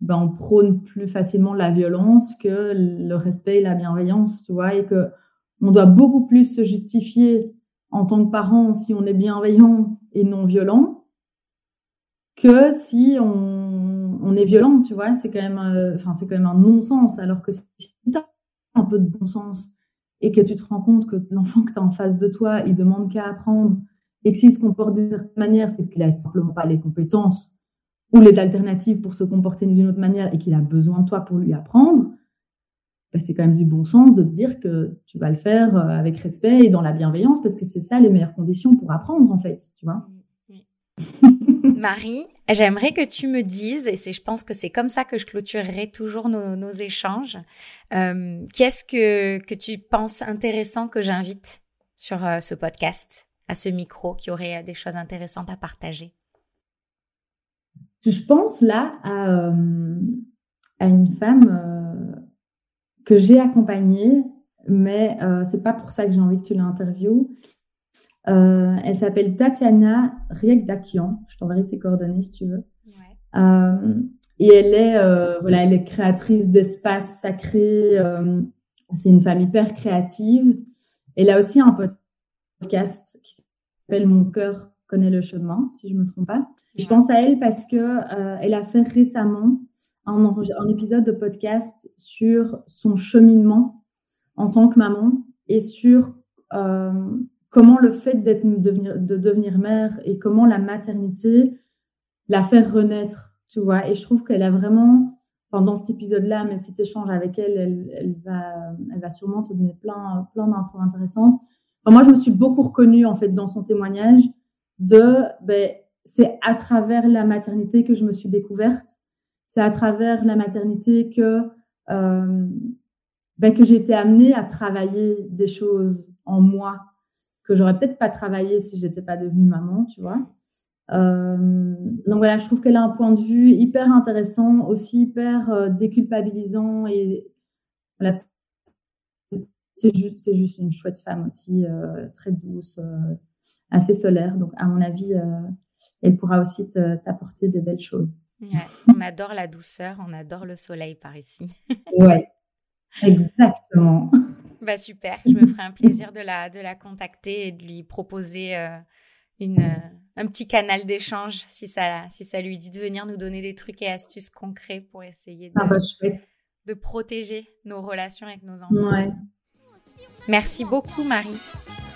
ben, on prône plus facilement la violence que le respect et la bienveillance, tu vois, et que on doit beaucoup plus se justifier en tant que parent si on est bienveillant et non violent que si on, on est violent, tu vois. C'est quand même, euh, enfin, c'est quand même un non-sens. Alors que si tu as un peu de bon sens et que tu te rends compte que l'enfant que tu as en face de toi, il demande qu'à apprendre et que s'il se comporte d'une certaine manière, c'est qu'il a simplement pas les compétences ou les alternatives pour se comporter d'une autre manière et qu'il a besoin de toi pour lui apprendre, bah, c'est quand même du bon sens de te dire que tu vas le faire euh, avec respect et dans la bienveillance parce que c'est ça les meilleures conditions pour apprendre en fait, tu vois. [laughs] Marie, j'aimerais que tu me dises, et je pense que c'est comme ça que je clôturerai toujours nos, échanges, euh, qu'est-ce que, que tu penses intéressant que j'invite sur euh, ce podcast, à ce micro, qui aurait des choses intéressantes à partager je pense là à, euh, une femme euh, que j'ai accompagnée, mais euh, c'est pas pour ça que j'ai envie que tu l'interviewes. elle s'appelle Tatiana Riekdakian. Je t'enverrai ses coordonnées si tu veux. et elle est, voilà, elle est créatrice d'espaces sacrés. c'est une femme hyper créative. Elle a aussi un podcast qui s'appelle Mon cœur connaît le chemin, si je ne me trompe pas. Je pense à elle parce que euh, elle a fait récemment un, un, épisode de podcast sur son cheminement en tant que maman et sur euh, comment le fait d'être devenir, de devenir mère et comment la maternité la faire renaître, tu vois. Et je trouve qu'elle a vraiment, pendant cet épisode-là, mais si tu échanges avec elle, elle, elle, va, elle va sûrement te donner plein, plein d'infos intéressantes. Moi, je me suis beaucoup reconnue en fait dans son témoignage de ben, c'est à travers la maternité que je me suis découverte, c'est à travers la maternité que euh, ben, que j'ai été amenée à travailler des choses en moi que j'aurais peut-être pas travaillé si j'étais pas devenue maman, tu vois. Euh, donc voilà, je trouve qu'elle a un point de vue hyper intéressant, aussi hyper euh, déculpabilisant et voilà, juste, c'est juste une chouette femme aussi, euh, très douce, euh, assez solaire. Donc, à mon avis, euh, elle pourra aussi t'apporter des belles choses. on adore la douceur, on adore le soleil par ici. [laughs] ouais, exactement. Bah super, je me ferai un plaisir de la, de la contacter et de lui proposer une, un petit canal d'échange si ça, si ça lui dit de venir nous donner des trucs et astuces concrets pour essayer de, ah bah, de protéger nos relations avec nos enfants. Ouais. Merci beaucoup Marie.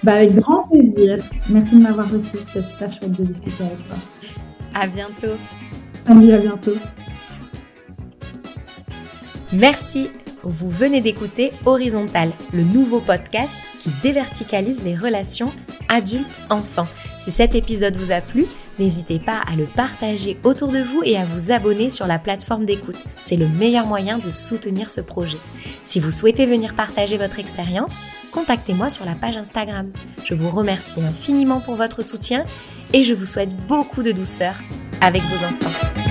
Bah, avec grand plaisir. Merci de m'avoir reçu. C'était super chouette de discuter avec toi. À bientôt. Salut, à bientôt. Merci. Vous venez d'écouter Horizontal, le nouveau podcast qui déverticalise les relations adultes-enfants. Si cet épisode vous a plu, N'hésitez pas à le partager autour de vous et à vous abonner sur la plateforme d'écoute. C'est le meilleur moyen de soutenir ce projet. Si vous souhaitez venir partager votre expérience, contactez-moi sur la page Instagram. Je vous remercie infiniment pour votre soutien et je vous souhaite beaucoup de douceur avec vos enfants.